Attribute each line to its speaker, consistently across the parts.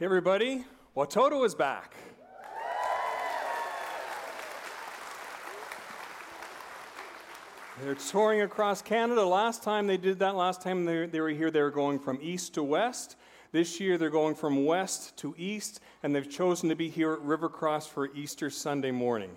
Speaker 1: Okay, everybody, Watoto is back. They're touring across Canada. Last time they did that, last time they, they were here, they were going from east to west. This year they're going from west to east, and they've chosen to be here at River Cross for Easter Sunday morning.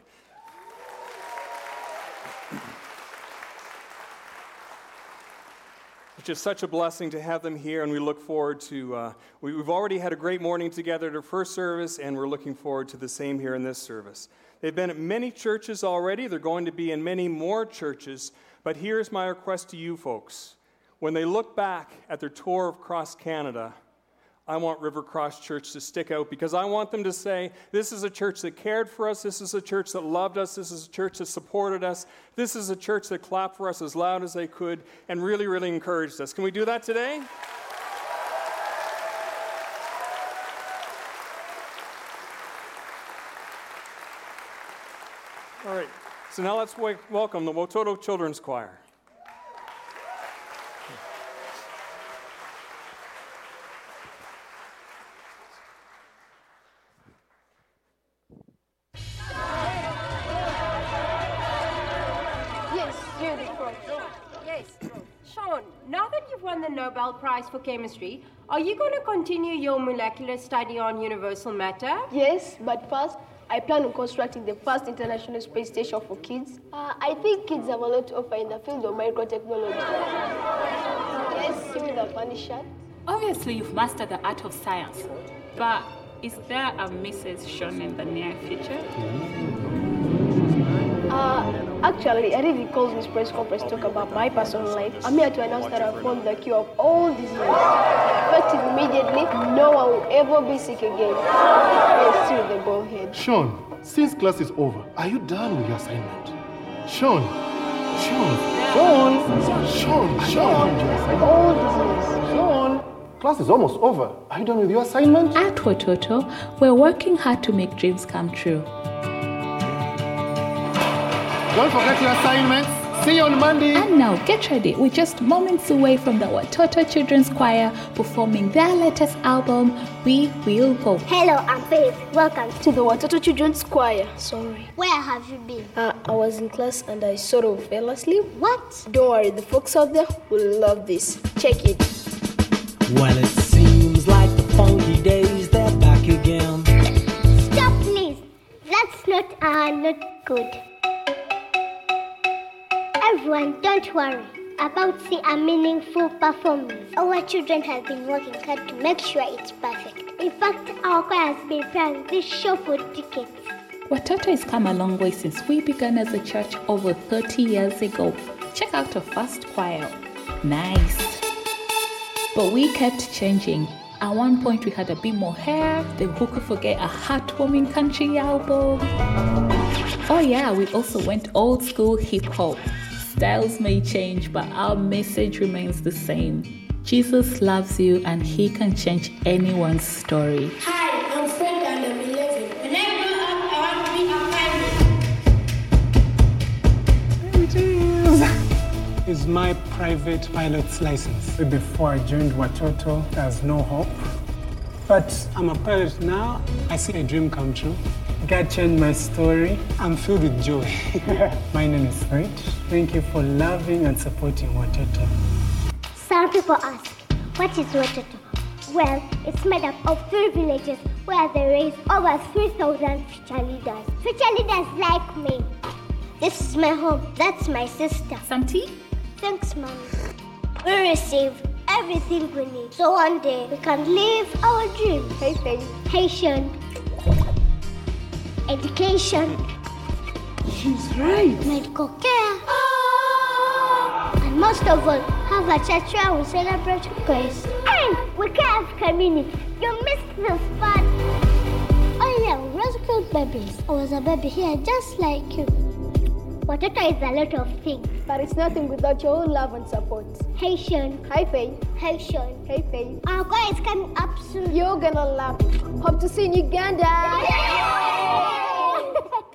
Speaker 1: It's just such a blessing to have them here, and we look forward to. Uh, we, have already had a great morning together at our first service, and we're looking forward to the same here in this service. They've been at many churches already, they're going to be in many more churches, but here's my request to you folks. When they look back at their tour across Canada, I want River Cross Church to stick out because I want them to say, This is a church that cared for us. This is a church that loved us. This is a church that supported us. This is a church that clapped for us as loud as they could and really, really encouraged us. Can we do that today? All right, so now let's welcome the Watoto Children's Choir.
Speaker 2: Nobel Prize for Chemistry, are you going to continue your molecular study on universal matter?
Speaker 3: Yes, but first, I plan on constructing the first international space station for kids. Uh, I think kids have a lot to offer in the field of microtechnology. yes, see with a funny shirt.
Speaker 4: Obviously, you've mastered the art of science, but is there a Mrs. Sean in the near future?
Speaker 3: Actually, I didn't call this press conference to talk about my personal life. I'm here to announce that I found the cure of all diseases. Effective immediately, no one will ever be sick again. And still the ball head.
Speaker 5: Sean, since class is over, are you done with your assignment? Sean, Sean, Sean, Sean, Sean,
Speaker 3: all diseases.
Speaker 5: Sean. Class is almost over. Are you done with your assignment?
Speaker 4: At Watoto, we're working hard to make dreams come true.
Speaker 5: Don't forget your assignments. See you on Monday.
Speaker 4: And now get ready. We're just moments away from the Watoto Children's Choir performing their latest album, We Will Go.
Speaker 6: Hello, I'm Faith. Welcome
Speaker 3: to the Watoto Children's Choir. Sorry.
Speaker 6: Where have you been?
Speaker 3: Uh, I was in class and I sort of fell asleep.
Speaker 6: What?
Speaker 3: Don't worry, the folks out there will love this. Check it.
Speaker 7: Well, it seems like the funky days, they're back again.
Speaker 6: Stop, please. That's not, uh, not good. Everyone, don't worry about the a meaningful performance. Our children have been working hard to make sure it's perfect. In fact, our choir has been planning this show for decades.
Speaker 4: Watoto has come a long way since we began as a church over 30 years ago. Check out our first choir. Nice. But we kept changing. At one point, we had a bit more hair. Then who could forget a heartwarming country album? Oh yeah, we also went old school hip hop. Styles may change, but our message remains the same. Jesus loves you and he can change anyone's story.
Speaker 8: Hi, I'm Fred and I'm 11. When I grow up, I
Speaker 9: want to be a pilot. Is my private pilot's license. Before I joined Watoto, there's no hope. But I'm a pilot now. I see a dream come true. God changed my story. I'm filled with joy. my name is Fred. Thank you for loving and supporting Watoto.
Speaker 6: Some people ask, what is Watoto? Well, it's made up of three villages where they raise over 3,000 future leaders. Future leaders like me. This is my home. That's my sister.
Speaker 4: Santi?
Speaker 6: Thanks, Mommy. We receive everything we need. So one day we can live our dreams.
Speaker 3: Hey, hey.
Speaker 6: Haitian education.
Speaker 3: She's right.
Speaker 6: Medical care. Oh. And most of all, have a church where we celebrate grace. And we can have community. You missed this part. Oh yeah, we rescued babies. I was a baby here just like you. Watoto is a lot of things.
Speaker 3: But it's nothing without your own love and support.
Speaker 6: Haitian.
Speaker 3: Hi, Faye.
Speaker 6: Haitian.
Speaker 3: Hey, Faye.
Speaker 6: Our choir is coming up soon.
Speaker 3: You're gonna love it. Hope to see you in Uganda.
Speaker 8: Yeah.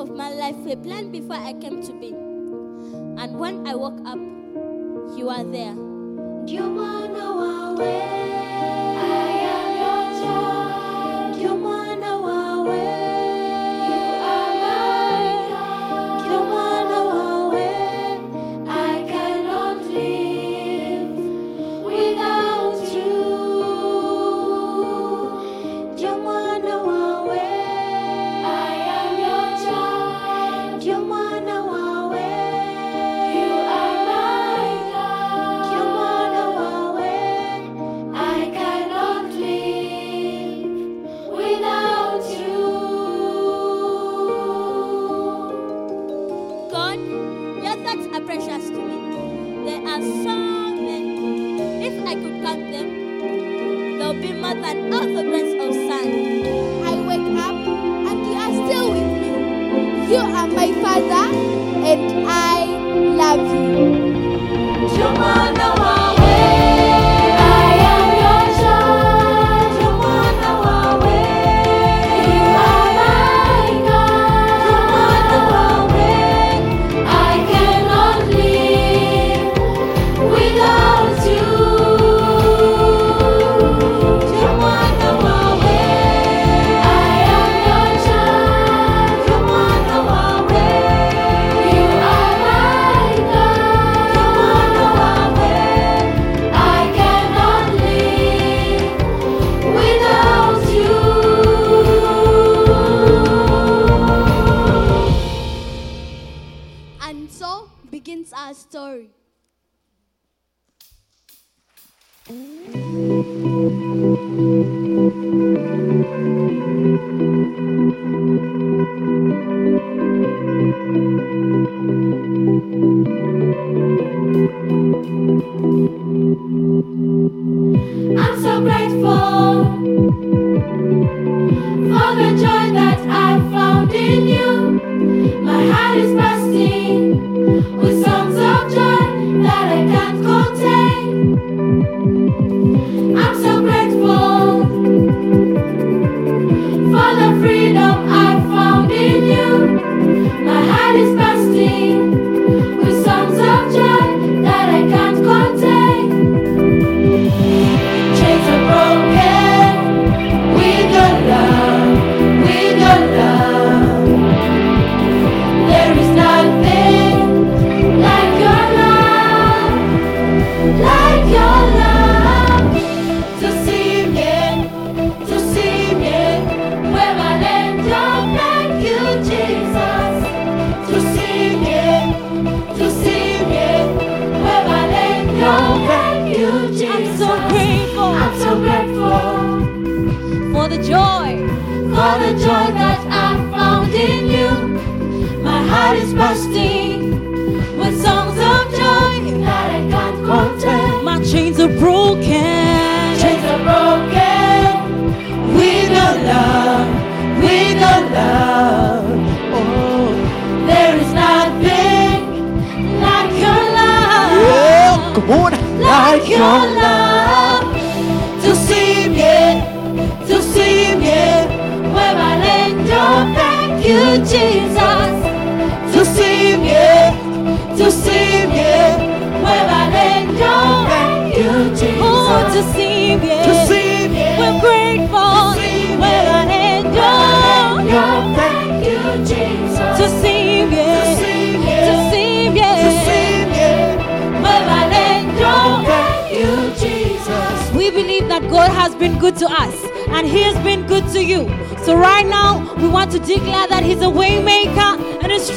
Speaker 8: of my life a planned before I came to be.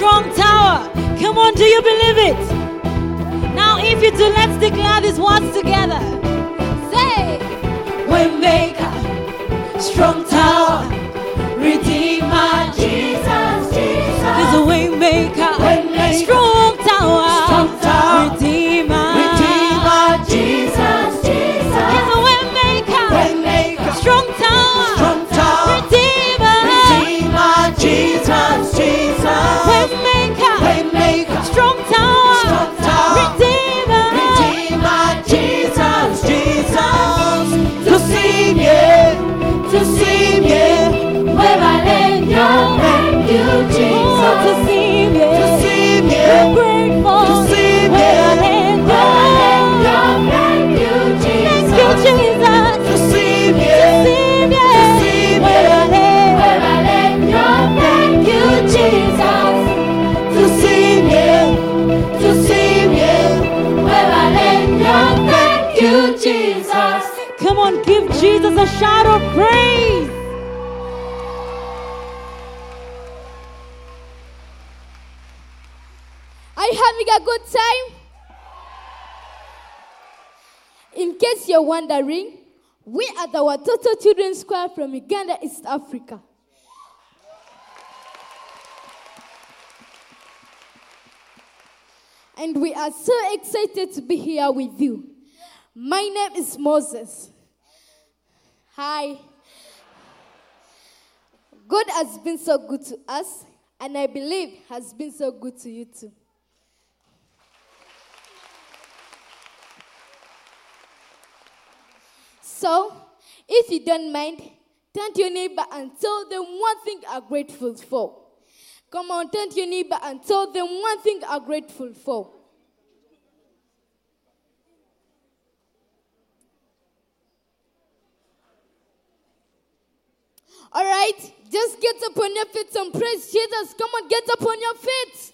Speaker 8: strong tower. Come on, do you believe it? Now, if you do, let's declare these words together. Say,
Speaker 10: Waymaker, strong tower. give Jesus a shout of praise?
Speaker 8: Are you having a good time? In case you're wondering, we are the Watoto Children's Choir from Uganda, East Africa. And we are so excited to be here with you. My name is Moses. Hi. God has been so good to us, and I believe has been so good to you too. So, if you don't mind, turn to your neighbor and tell them one thing are grateful for. Come on, turn to your neighbor and tell them one thing are grateful for. All right? Just get up on your feet and praise Jesus. Come on, get up on your feet.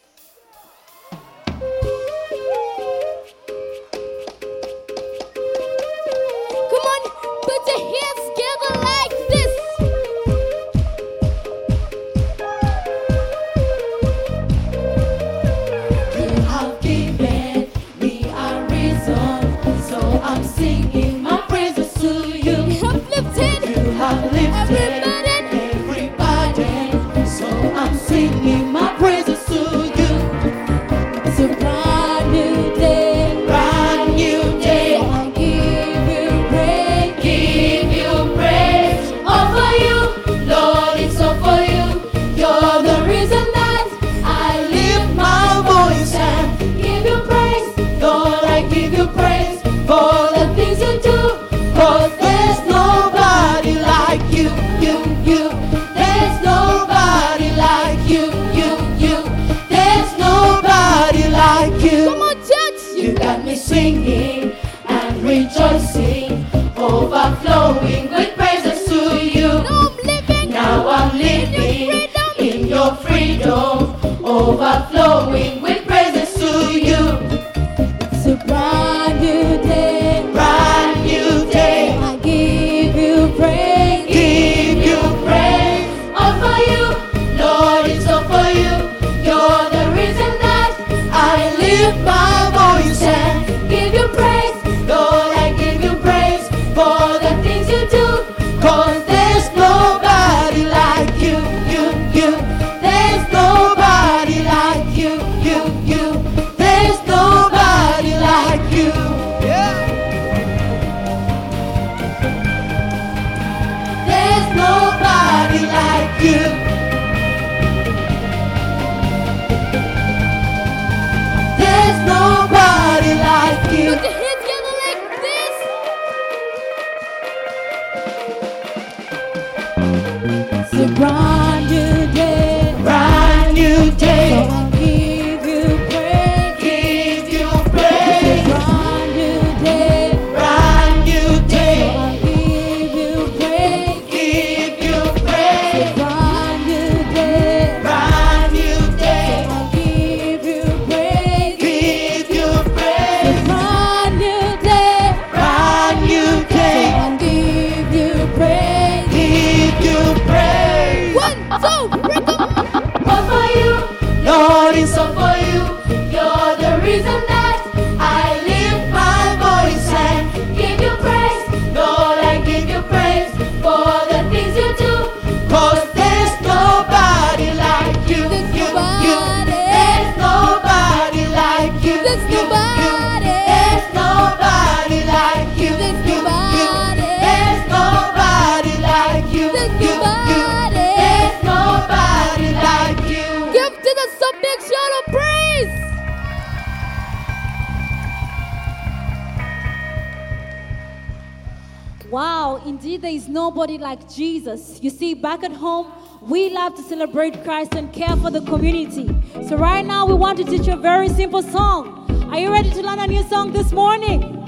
Speaker 10: a
Speaker 8: big shout of praise.
Speaker 10: Wow, indeed, there is nobody like Jesus. You see, back at home, we love to celebrate Christ and care for the community. So, right now, we want to teach you a very simple song. Are you ready to learn a new song this morning?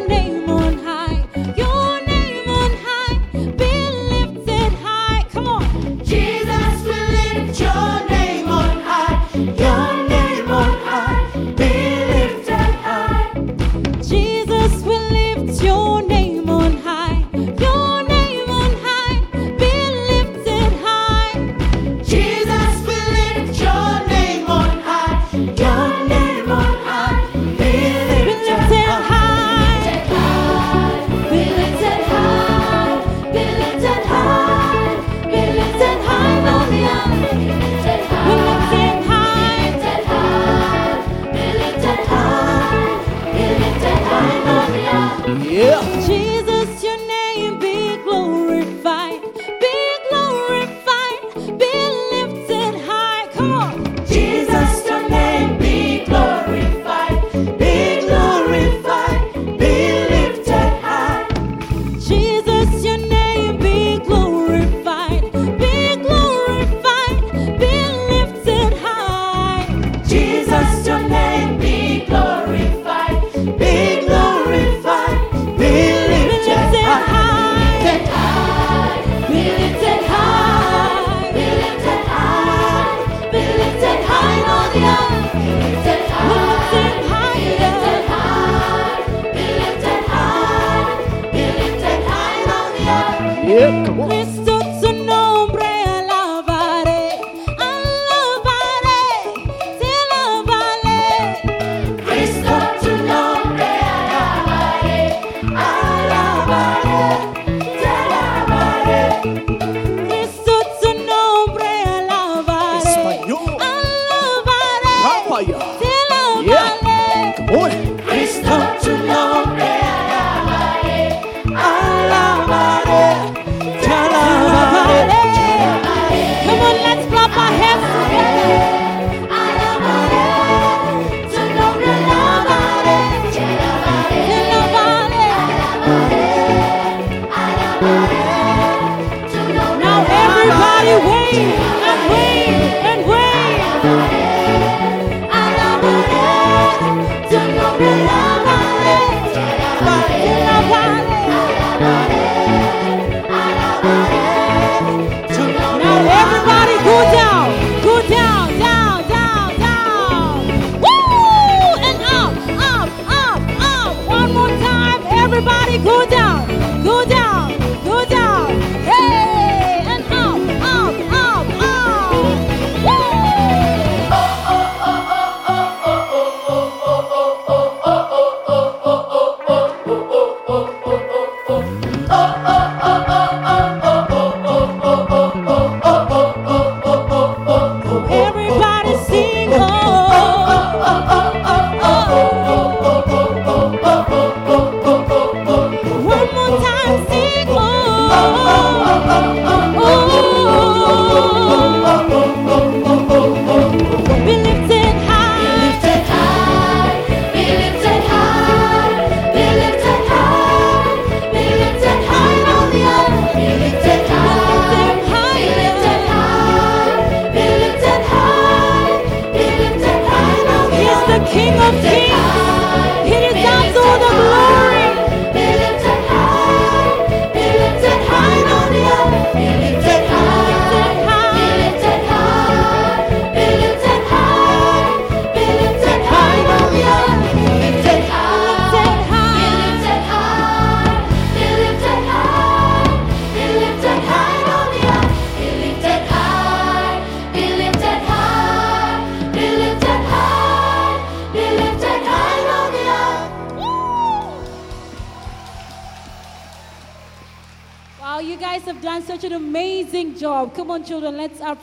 Speaker 10: your name.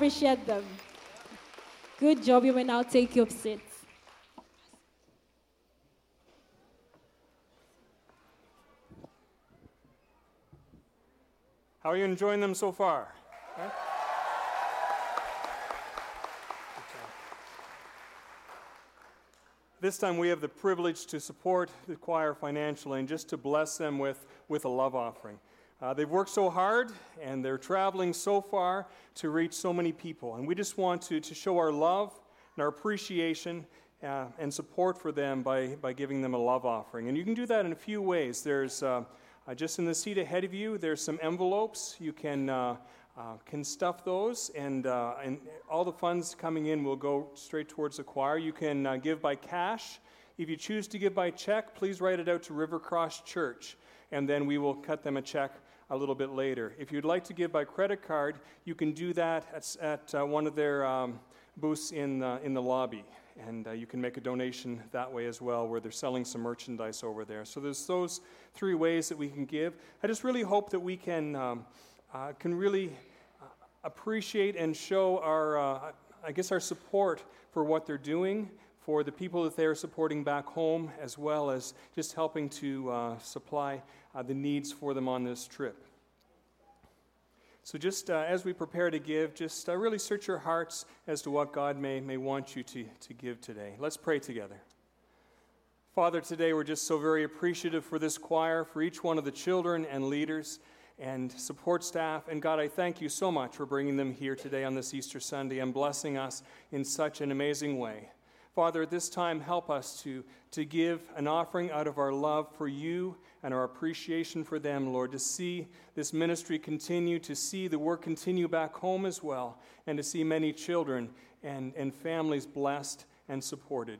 Speaker 10: Appreciate them. Good job. You may now take your seats.
Speaker 1: How are you enjoying them so far? This time we have the privilege to support the choir financially and just to bless them with, with a love offering. Uh, they've worked so hard and they're traveling so far to reach so many people. And we just want to, to show our love and our appreciation uh, and support for them by, by giving them a love offering. And you can do that in a few ways. There's uh, uh, just in the seat ahead of you, there's some envelopes. You can, uh, uh, can stuff those, and, and all the funds coming in will go straight towards the choir. You can give by cash. If you choose to give by check, please write it out to River Cross Church, and then we will cut them a check a little bit later. If you'd like to give by credit card, you can do that at, at uh, one of their um, booths in, uh, in the lobby. And uh, you can make a donation that way as well, where they're selling some merchandise over there. So there's those three ways that we can give. I just really hope that we can, um, uh, can really uh, appreciate and show our, uh, I guess, our support for what they're doing, for the people that they are supporting back home, as well as just helping to supply uh, the needs for them on this trip. So, just uh, as we prepare to give, just uh, really search your hearts as to what God may, may want you to, to give today. Let's pray together. Father, today we're just so very appreciative for this choir, for each one of the children and leaders and support staff. And God, I thank you so much for bringing them here today on this Easter Sunday and blessing us in such an amazing way. Father, at this time, help us to, to give an offering out of our love for you and our appreciation for them, Lord, to see this ministry continue, to see the work continue back home as well, and to see many children and, and families blessed and supported.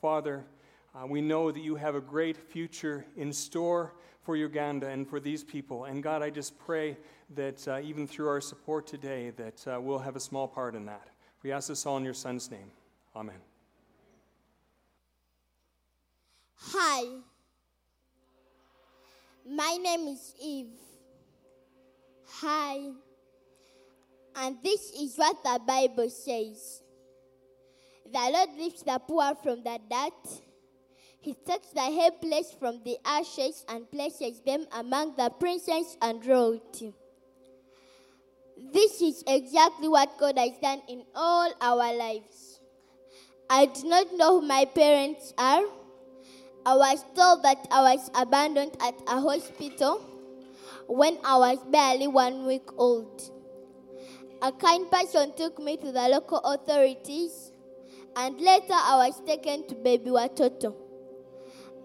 Speaker 1: Father, uh, we know that you have a great future in store for Uganda and for these people. And God, I just pray that uh, even through our support today, that uh, we'll have a small part in that. We ask this all in your Son's name. Amen.
Speaker 11: Hi, my name is Eve. Hi, and this is what the Bible says. The Lord lifts the poor from the dirt. He takes the helpless from the ashes and places them among the princes and royalty. This is exactly what God has done in all our lives. I do not know who my parents are. I was told that I was abandoned at a hospital when I was barely one week old. A kind person took me to the local authorities, and later I was taken to Baby Watoto.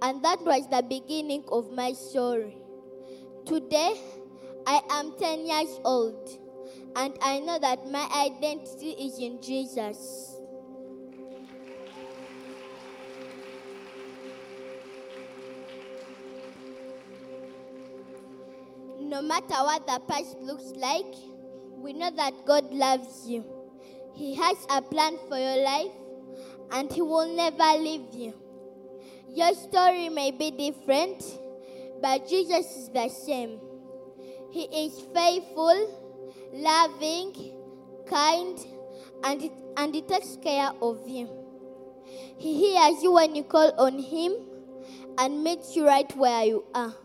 Speaker 11: And that was the beginning of my story. Today, I am 10 years old, and I know that my identity is in Jesus. No matter what the past looks like, we know that God loves you. He has a plan for your life, and He will never leave you. Your story may be different, but Jesus is the same. He is faithful, loving, kind, and, and He takes care of you. He hears you when you call on Him and meets you right where you are.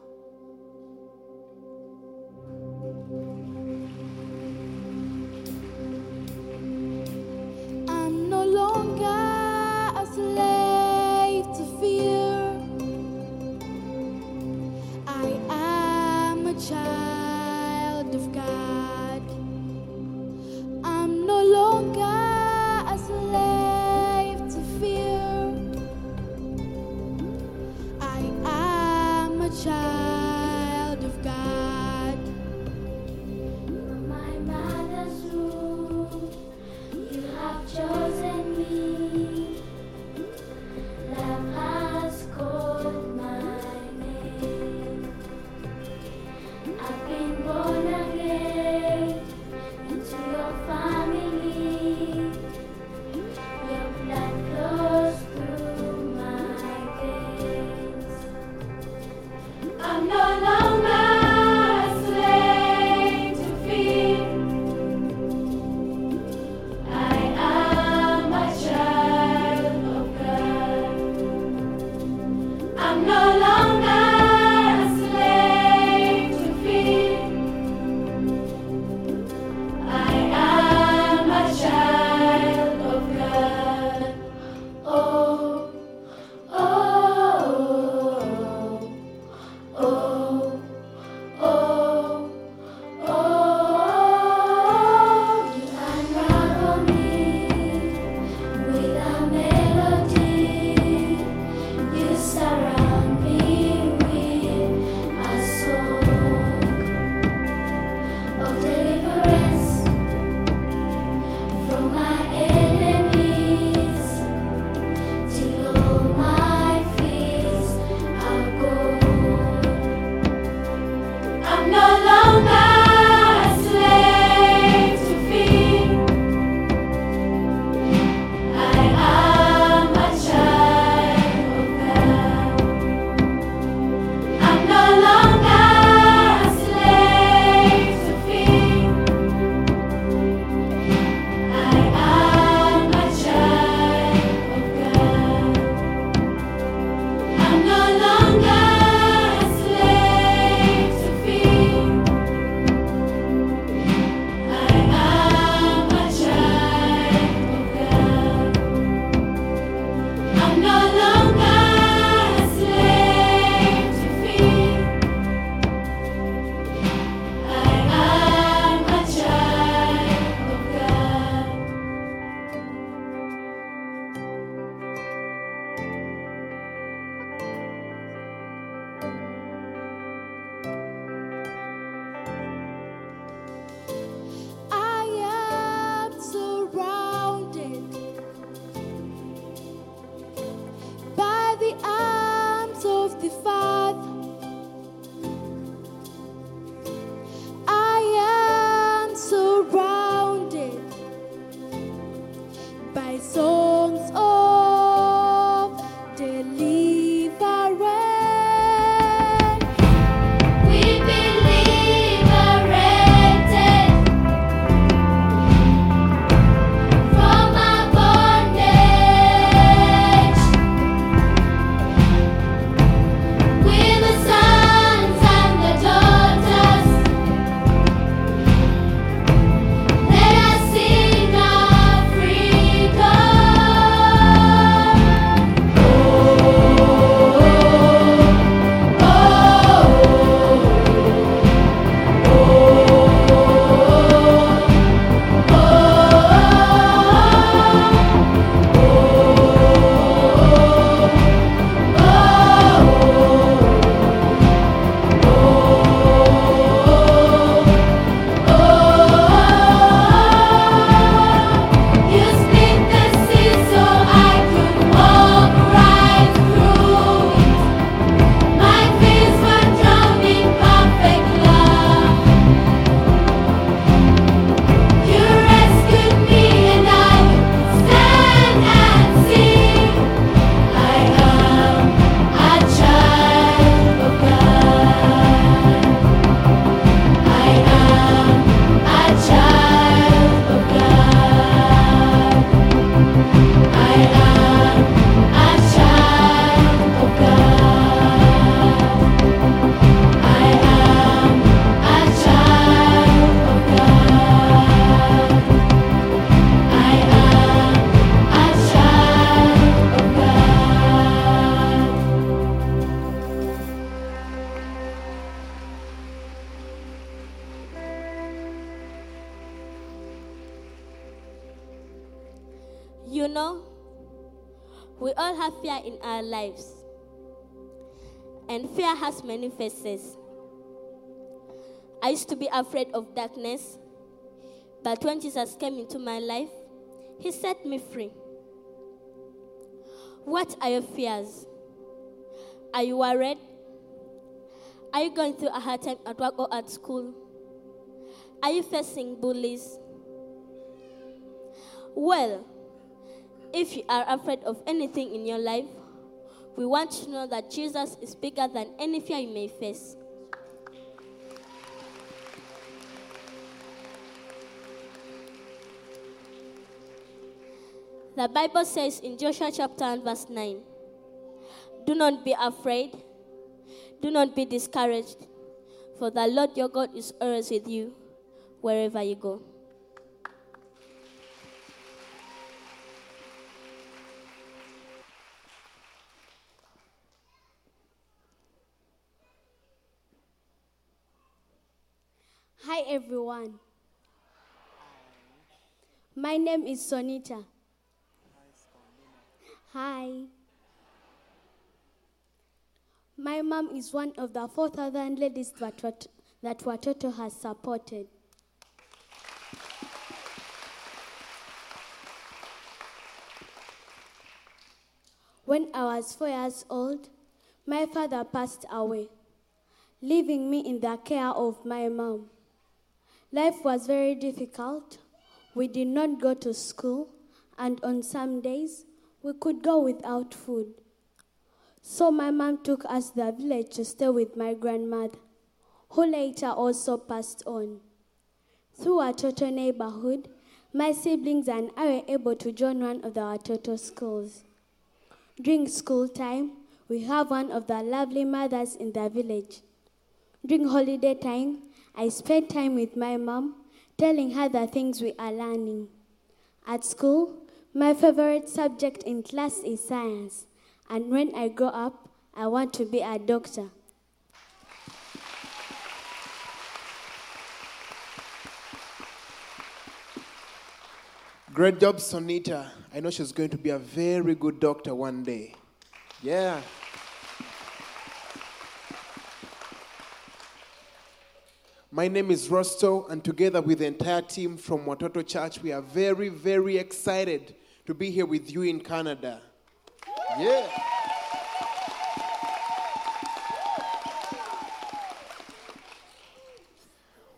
Speaker 11: I used to be afraid of darkness, but when Jesus came into my life, he set me free. What are your fears? Are you worried? Are you going through a hard time at work or at school? Are you facing bullies? Well, if you are afraid of anything in your life, we want to know that Jesus is bigger than any fear you may face. The Bible says in Joshua chapter 1, verse 9 Do not be afraid, do not be discouraged, for the Lord your God is always with you wherever you go.
Speaker 8: Hi everyone. My name is Sonita. Hi. My mom is one of the 4,000 ladies that, Wat- that Watoto has supported. When I was four years old, my father passed away, leaving me in the care of my mom. Life was very difficult. We did not go to school, and on some days, we could go without food. So my mom took us to the village to stay with my grandmother, who later also passed on. Through Watoto neighborhood, my siblings and I were able to join one of the Watoto schools. During school time, we have one of the lovely mothers in the village. During holiday time, I spend time with my mom, telling her the things we are learning. At school, my favorite subject in class is science, and when I grow up, I want to be a doctor.
Speaker 12: Great job, Sonita. I know she's going to be a very good doctor one day. Yeah. My name is Rosto, and together with the entire team from Watoto Church, we are very, very excited to be here with you in Canada. Yeah.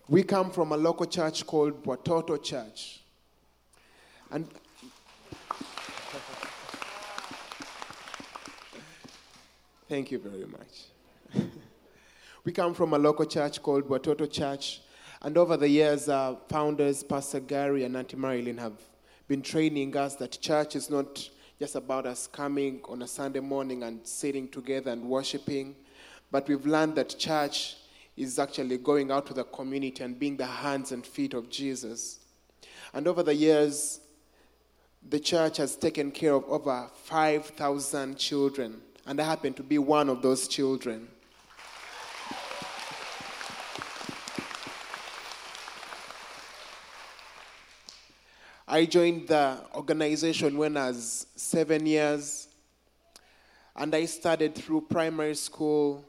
Speaker 12: We come from a local church called Watoto Church. And thank you very much. We come from a local church called Watoto Church, and over the years, our founders, Pastor Gary and Auntie Marilyn, have been training us that church is not just about us coming on a Sunday morning and sitting together and worshiping, but we've learned that church is actually going out to the community and being the hands and feet of Jesus. And over the years, the church has taken care of over 5,000 children, and I happen to be one of those children. I joined the organization when I was seven years, and I started through primary school.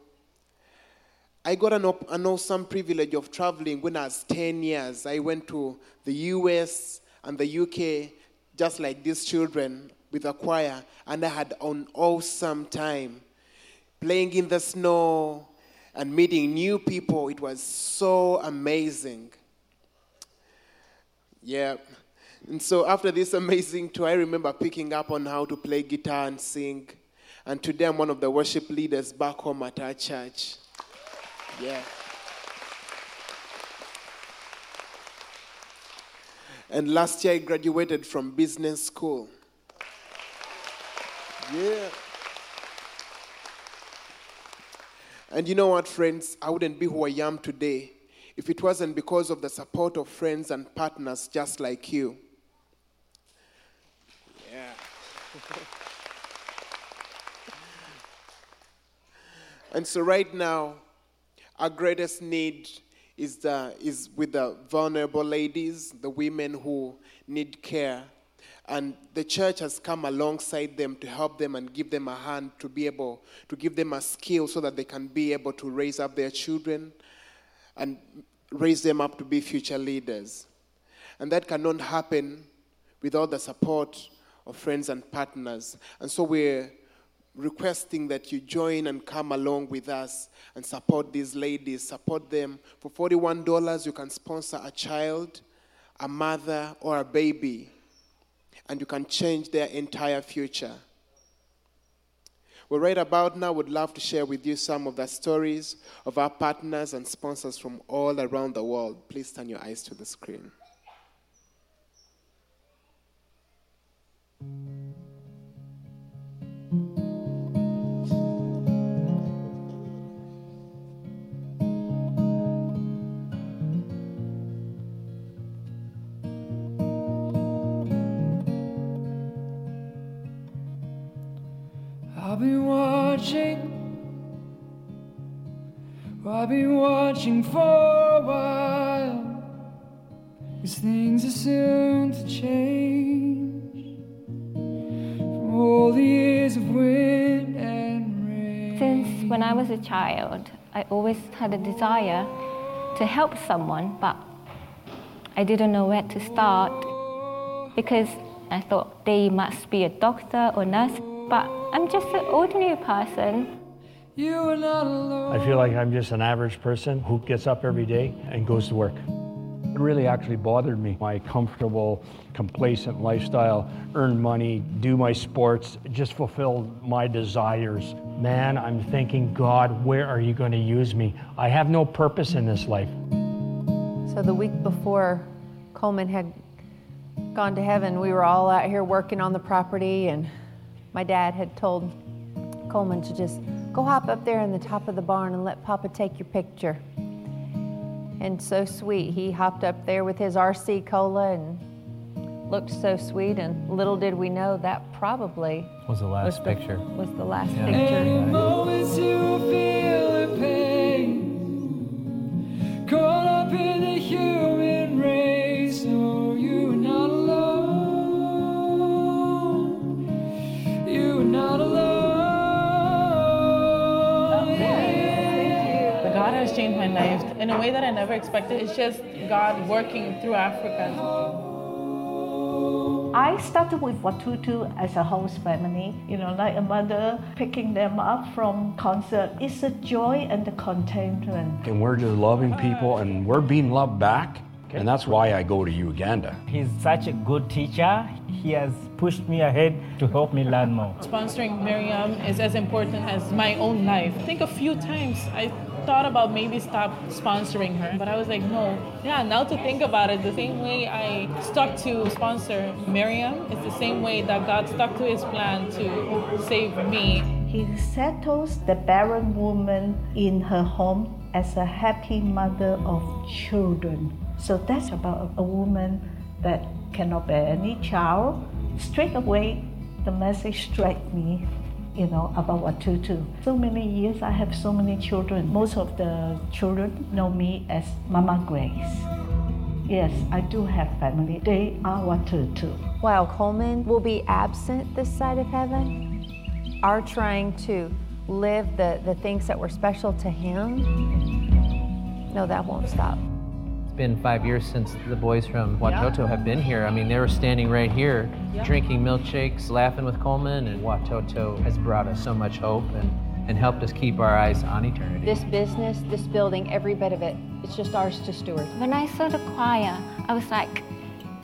Speaker 12: I got an, op- an awesome privilege of traveling when I was 10 years. I went to the US and the UK, just like these children with a choir, and I had an awesome time playing in the snow and meeting new people. It was so amazing. Yeah. And so after this amazing tour, I remember picking up on how to play guitar and sing. And today I'm one of the worship leaders back home at our church. Yeah. And last year I graduated from business school. Yeah. And you know what, friends? I wouldn't be who I am today if it wasn't because of the support of friends and partners just like you. Yeah. and so, right now, our greatest need is, the, is with the vulnerable ladies, the women who need care. And the church has come alongside them to help them and give them a hand to be able to give them a skill so that they can be able to raise up their children and raise them up to be future leaders. And that cannot happen without the support of friends and partners. And so we're requesting that you join and come along with us and support these ladies. Support them. For $41, you can sponsor a child, a mother, or a baby, and you can change their entire future. Well, right about now, would love to share with you some of the stories of our partners and sponsors from all around the world. Please turn your eyes to the screen.
Speaker 13: I've been watching. I've been watching for a while. Cause things are soon to change.
Speaker 14: When I was a child, I always had a desire to help someone, but I didn't know where to start because I thought they must be a doctor or nurse, but I'm just an ordinary person.
Speaker 13: You are not alone.
Speaker 15: I feel like I'm just an average person who gets up every day and goes to work. It really actually bothered me. My comfortable, complacent lifestyle, earn money, do my sports, just fulfilled my desires. Man, I'm thinking, God, where are you going to use me? I have no purpose in this life.
Speaker 16: So the week before Coleman had gone to heaven, we were all out here working on the property, and my dad had told Coleman to just go hop up there in the top of the barn and let Papa take your picture. And so sweet, he hopped up there with his RC cola and looked so sweet. And little did we know that probably
Speaker 17: Was the last
Speaker 16: the-
Speaker 17: picture.
Speaker 16: was the last
Speaker 17: Yeah.
Speaker 13: Any
Speaker 16: picture.
Speaker 13: moments you
Speaker 18: God has changed my life in a way that I never expected. It's just God working through Africa.
Speaker 19: I started with Watoto as a host family, you know, like a mother picking them up from concert. It's a joy and the contentment.
Speaker 15: And we're just loving people and we're being loved back. And that's why I go to Uganda.
Speaker 17: He's such a good teacher. He has pushed me ahead to help me learn more.
Speaker 18: Sponsoring Miriam is as important as my own life. I think a few times I thought about maybe stop sponsoring her, but I was like, no. Yeah, now to think about it, the same way I stuck to sponsor Miriam it's the same way that God stuck to his plan to save me.
Speaker 19: He settles the barren woman in her home as a happy mother of children. So that's about a woman that cannot bear any child. Straight away, the message struck me, you know, about Watoto. So many years, I have so many children. Most of the children know me as Mama Grace. Yes, I do have family. They are Watoto.
Speaker 16: While Coleman will be absent this side of heaven, are trying to live the, the things that were special to him, no, that won't stop.
Speaker 17: It's been five years since the boys from Watoto have been here. I mean, they were standing right here, drinking milkshakes, laughing with Coleman, and Watoto has brought us so much hope and, and helped us keep our eyes on eternity.
Speaker 16: This business, this building, every bit of it, it's just ours to steward.
Speaker 14: When I saw the choir, I was like,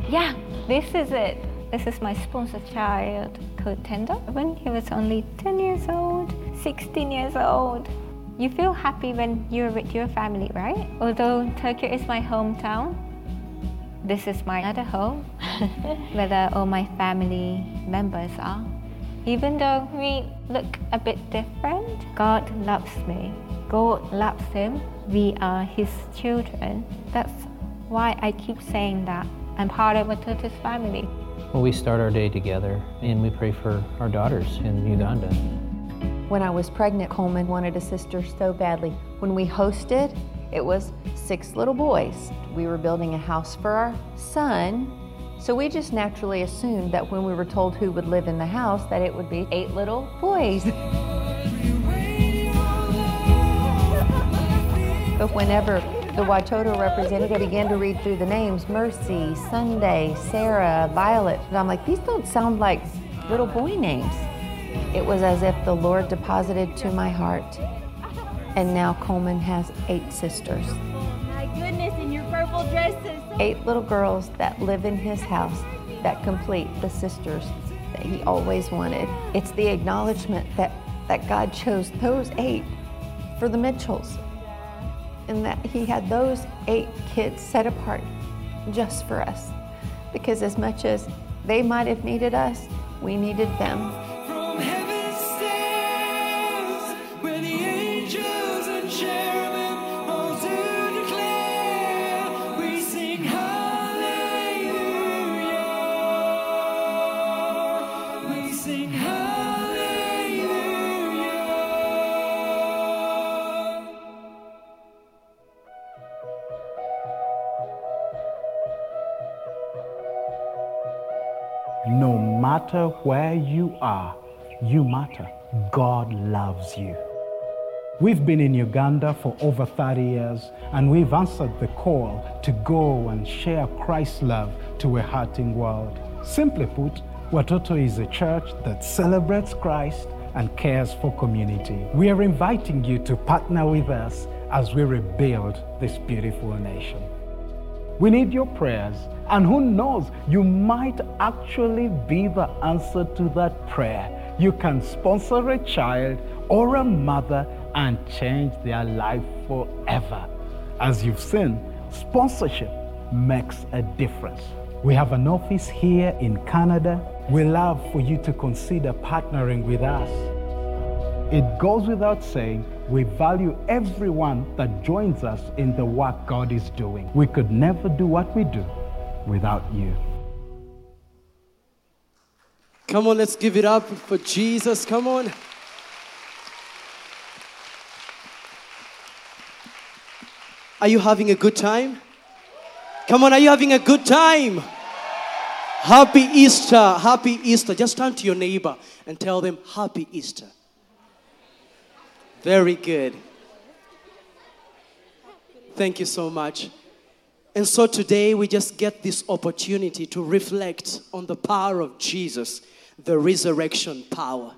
Speaker 14: yeah, this is it. This is my sponsor child, Kurt Tender. When he was only 10 years old, 16 years old, you feel happy when you're with your family, right? Although Turkey is my hometown, this is my other home, where all my family members are. Even though we look a bit different, God loves me. God loves him. We are his children. That's why I keep saying that. I'm part of a family.
Speaker 17: Well, we start our day together and we pray for our daughters in Uganda.
Speaker 16: When I was pregnant, Coleman wanted a sister so badly. When we hosted, it was six little boys. We were building a house for our son, So we just naturally assumed that when we were told who would live in the house, that it would be eight little boys. But whenever the Watoto representative began to read through the names Mercy, Sunday, Sarah, Violet, and I'm like, these don't sound like little boy names. It was as if the Lord deposited to my heart. And now Coleman has eight sisters,
Speaker 20: My goodness, in your purple dresses.
Speaker 16: eight little girls that live in his house that complete the sisters that he always wanted. It's the acknowledgement that, that God chose those eight for the Mitchells and that he had those eight kids set apart just for us. Because as much as they might have needed us, we needed them.
Speaker 7: Matter where you are, you matter. God loves you. We've been in Uganda for over 30 years, and we've answered the call to go and share Christ's love to a hurting world. Simply put, Watoto is a church that celebrates Christ and cares for community. We are inviting you to partner with us as we rebuild this beautiful nation. We need your prayers. And who knows, you might actually be the answer to that prayer. You can sponsor a child or a mother and change their life forever. As you've seen, sponsorship makes a difference. We have an office here in Canada. We love for you to consider partnering with us. It goes without saying, we value everyone that joins us in the work God is doing. We could never do what we do without you.
Speaker 21: Come on, let's give it up for Jesus. Come on. Are you having a good time? Come on, are you having a good time? Happy Easter. Happy Easter. Just turn to your neighbor and tell them, Happy Easter. Very good. Thank you so much. And so today we just get this opportunity to reflect on the power of Jesus, the resurrection power.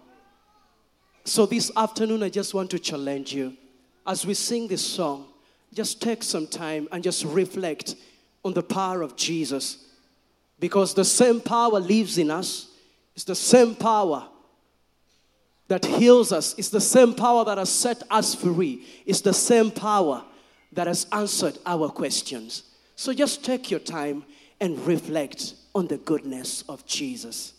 Speaker 21: So this afternoon, I just want to challenge you as we sing this song, just take some time and just reflect on the power of Jesus. Because the same power lives in us, it's the same power that heals us, it's the same power that has set us free, it's the same power that has answered our questions. So just take your time and reflect on the goodness of Jesus.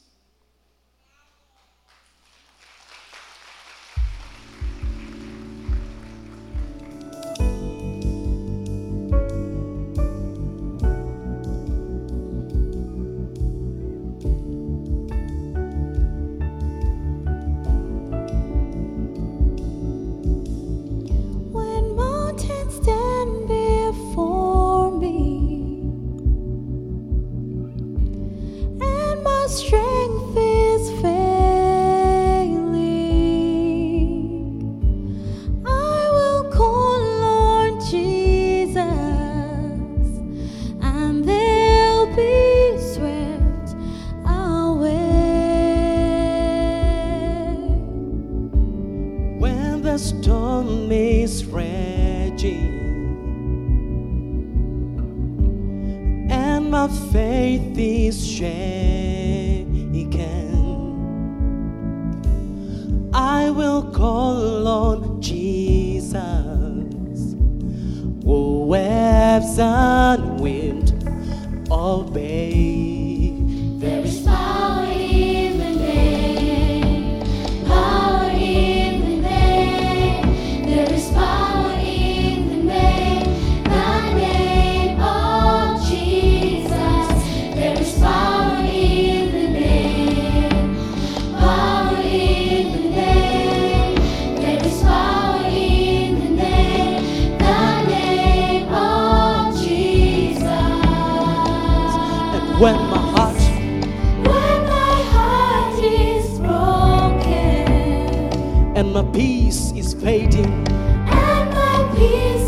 Speaker 10: And my
Speaker 21: peace is fading.
Speaker 8: And my peace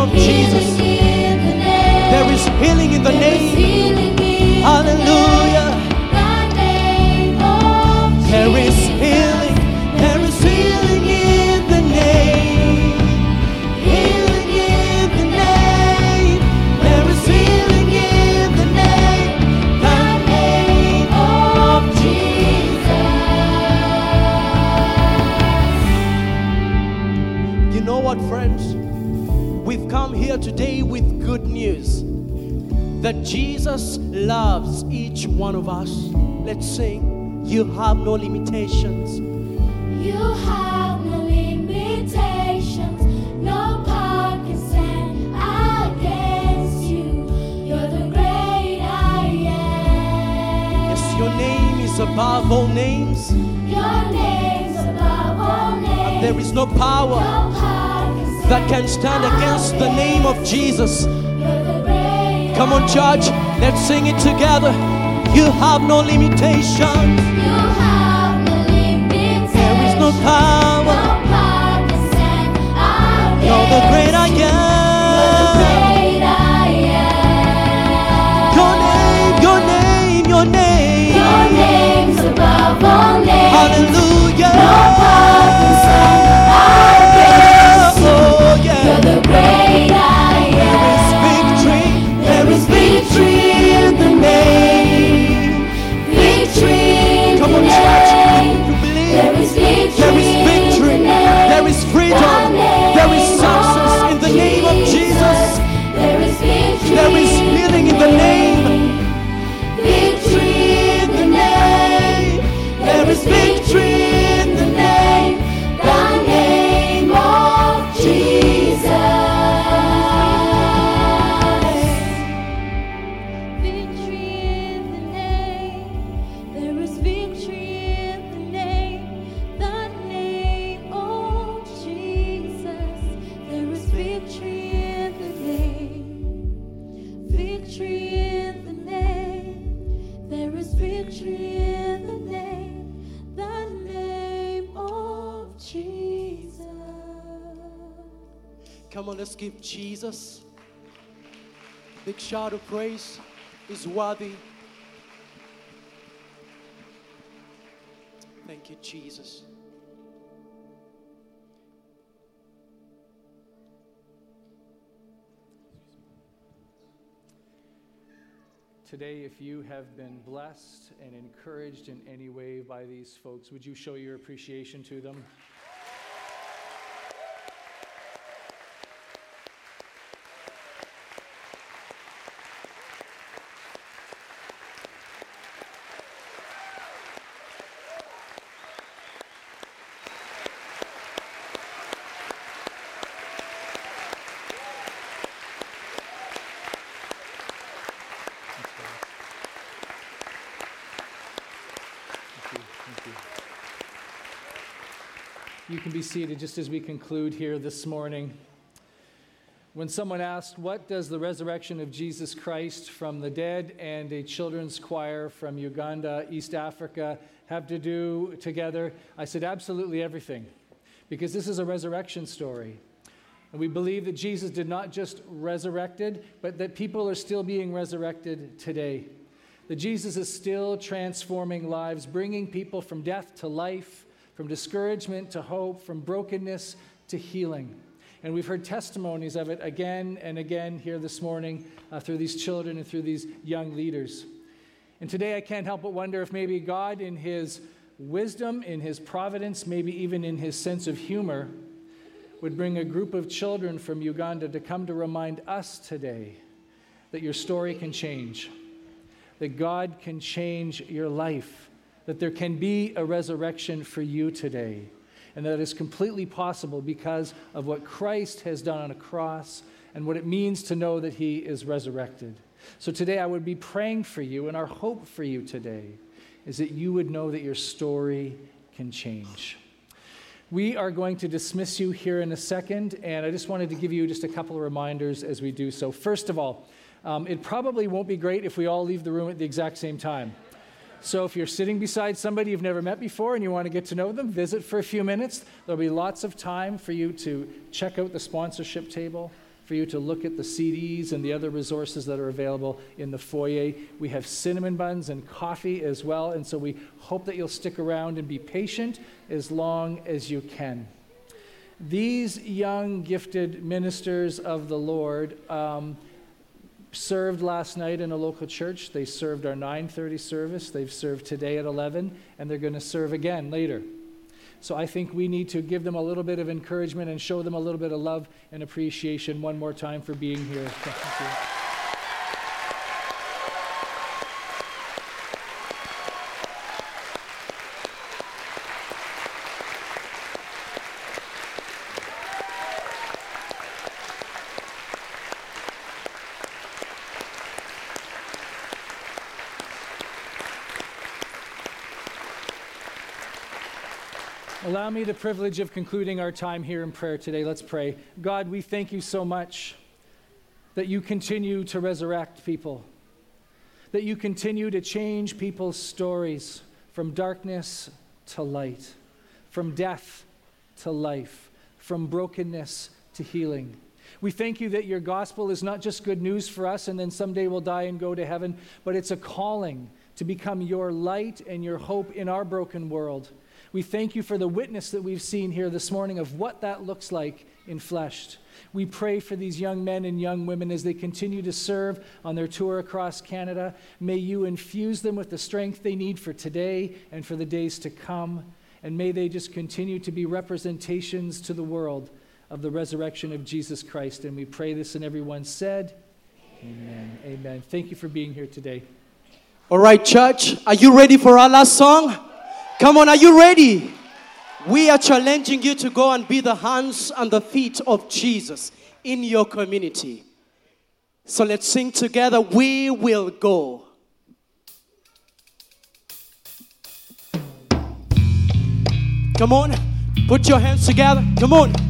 Speaker 8: of Jesus. There is healing in the name.
Speaker 21: Hallelujah. That Jesus loves each one of us. Let's sing. You have no limitations.
Speaker 8: You have no limitations. No power can stand against you. You're the great I am.
Speaker 21: Yes, your name is above all names.
Speaker 8: Your name's above all names.
Speaker 21: And There is no power
Speaker 8: No power can
Speaker 21: that can stand against the name of Jesus.
Speaker 8: You're the great
Speaker 21: Come on, church, let's sing it together. You have no limitation.
Speaker 8: You have no limitations.
Speaker 21: There is no power.
Speaker 8: No power can stand against
Speaker 21: You're the great I
Speaker 8: you.
Speaker 21: am.
Speaker 8: You're the great I am.
Speaker 21: Your name, your name, your name.
Speaker 8: Your name's above all names.
Speaker 21: Hallelujah.
Speaker 8: No power can stand against you.
Speaker 21: Oh, yeah.
Speaker 8: You're the great
Speaker 21: Come give Jesus a big shout of praise. He's worthy. Thank you, Jesus.
Speaker 22: Today, if you have been blessed and encouraged in any way by these folks, would you show your appreciation to them? You can be seated just as we conclude here this morning. When someone asked, What does the resurrection of Jesus Christ from the dead and a children's choir from Uganda, East Africa, have to do together? I said, Absolutely everything, because this is a resurrection story. And we believe that Jesus did not just resurrected, but that people are still being resurrected today. That Jesus is still transforming lives, bringing people from death to life, from discouragement to hope, from brokenness to healing. And we've heard testimonies of it again and again here this morning uh, through these children and through these young leaders. And today I can't help but wonder if maybe God, in His wisdom, in his providence, maybe even in his sense of humor, would bring a group of children from Uganda to come to remind us today that your story can change, that God can change your life, that there can be a resurrection for you today, and that is completely possible because of what Christ has done on a cross and what it means to know that he is resurrected. So today I would be praying for you, and our hope for you today is that you would know that your story can change. We are going to dismiss you here in a second, and I just wanted to give you just a couple of reminders as we do so. First of all, um, it probably won't be great if we all leave the room at the exact same time. So if you're sitting beside somebody you've never met before and you want to get to know them, visit for a few minutes. There'll be lots of time for you to check out the sponsorship table, for you to look at the CDs and the other resources that are available in the foyer. We have cinnamon buns and coffee as well, and so we hope that you'll stick around and be patient as long as you can. These young, gifted ministers of the Lord. Um, served last night in a local church. They served our 9:30 service. They've served today at 11 and they're going to serve again later. So I think we need to give them a little bit of encouragement and show them a little bit of love and appreciation one more time for being here. Allow me the privilege of concluding our time here in prayer today. Let's pray. God, we thank you so much that you continue to resurrect people, that you continue to change people's stories from darkness to light, from death to life, from brokenness to healing. We thank you that your gospel is not just good news for us and then someday we'll die and go to heaven, but it's a calling to become your light and your hope in our broken world. We thank you for the witness that we've seen here this morning of what that looks like in flesh. We pray for these young men and young women as they continue to serve on their tour across Canada. May you infuse them with the strength they need for today and for the days to come. And may they just continue to be representations to the world of the resurrection of Jesus Christ. And we pray this, and everyone said, Amen. Amen. Thank you for being here today.
Speaker 21: All right, church, are you ready for our last song? Come on, are you ready? We are challenging you to go and be the hands and the feet of Jesus in your community. So let's sing together. We will go. Come on, put your hands together. Come on.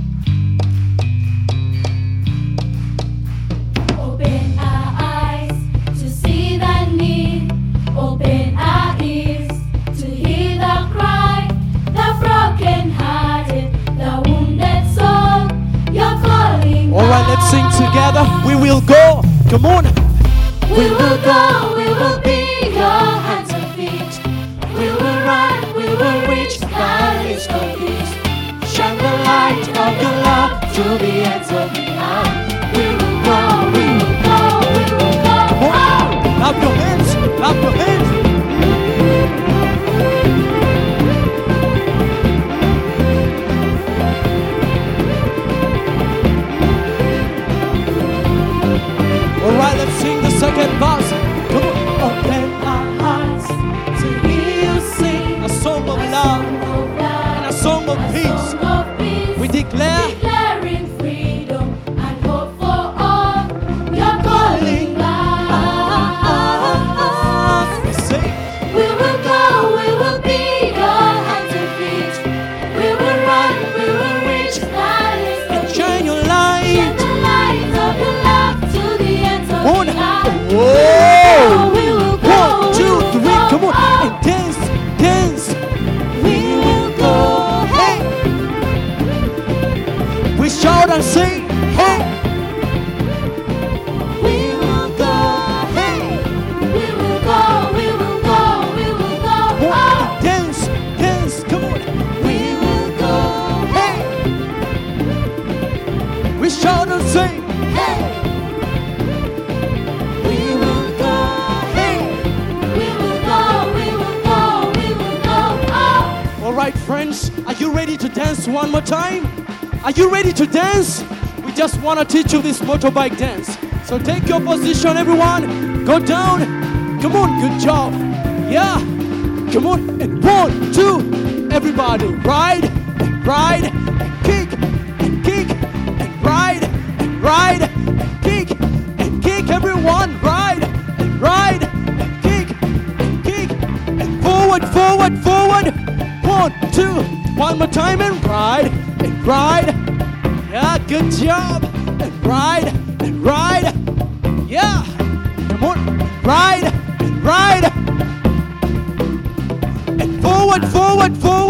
Speaker 21: All right, let's sing together. We will go. Come on.
Speaker 10: We will go. We will be your hands and feet. We will run. We will reach the valleys of peace. Shine the light of your love to the ends of the earth. We will go. We will go. We will go. Oh!
Speaker 21: Clap your hands. Clap your hands. Sing the ready to dance one more time? Are you ready to dance? We just want to teach you this motorbike dance. So take your position, everyone. Go down. Come on, good job. Yeah. Come on. And one, two. Everybody, ride, and ride, and kick, and kick, and ride, and ride, and kick, and kick. Everyone, ride, and ride, and kick, and kick, and forward, forward, forward. One, two. One more time, and ride, and ride. Yeah, good job. And ride, and ride. Yeah. Come on. Ride, and ride. And forward, forward, forward.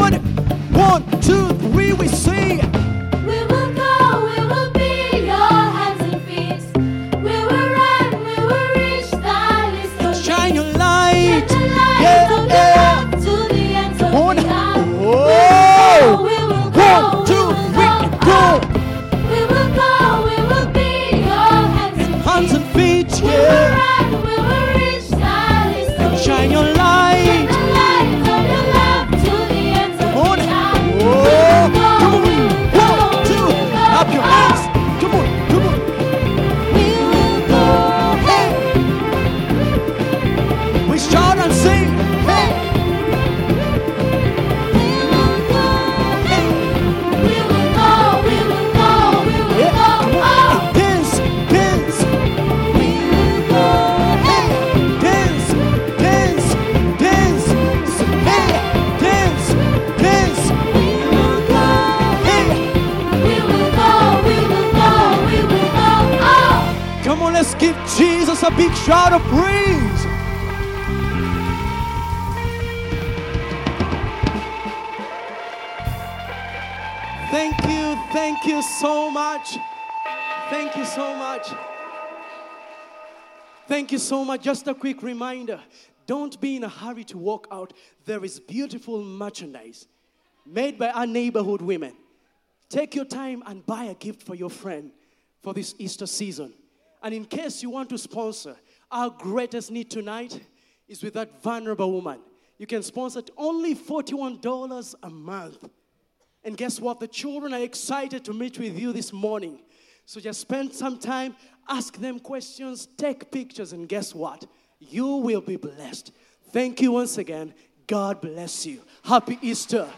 Speaker 21: Thank you so much. Just a quick reminder don't be in a hurry to walk out. There is beautiful merchandise made by our neighborhood women. Take your time and buy a gift for your friend for this Easter season. And in case you want to sponsor, our greatest need tonight is with that vulnerable woman. You can sponsor at only $41 a month. And guess what? The children are excited to meet with you this morning. So just spend some time, ask them questions, take pictures, and guess what? You will be blessed. Thank you once again. God bless you. Happy Easter.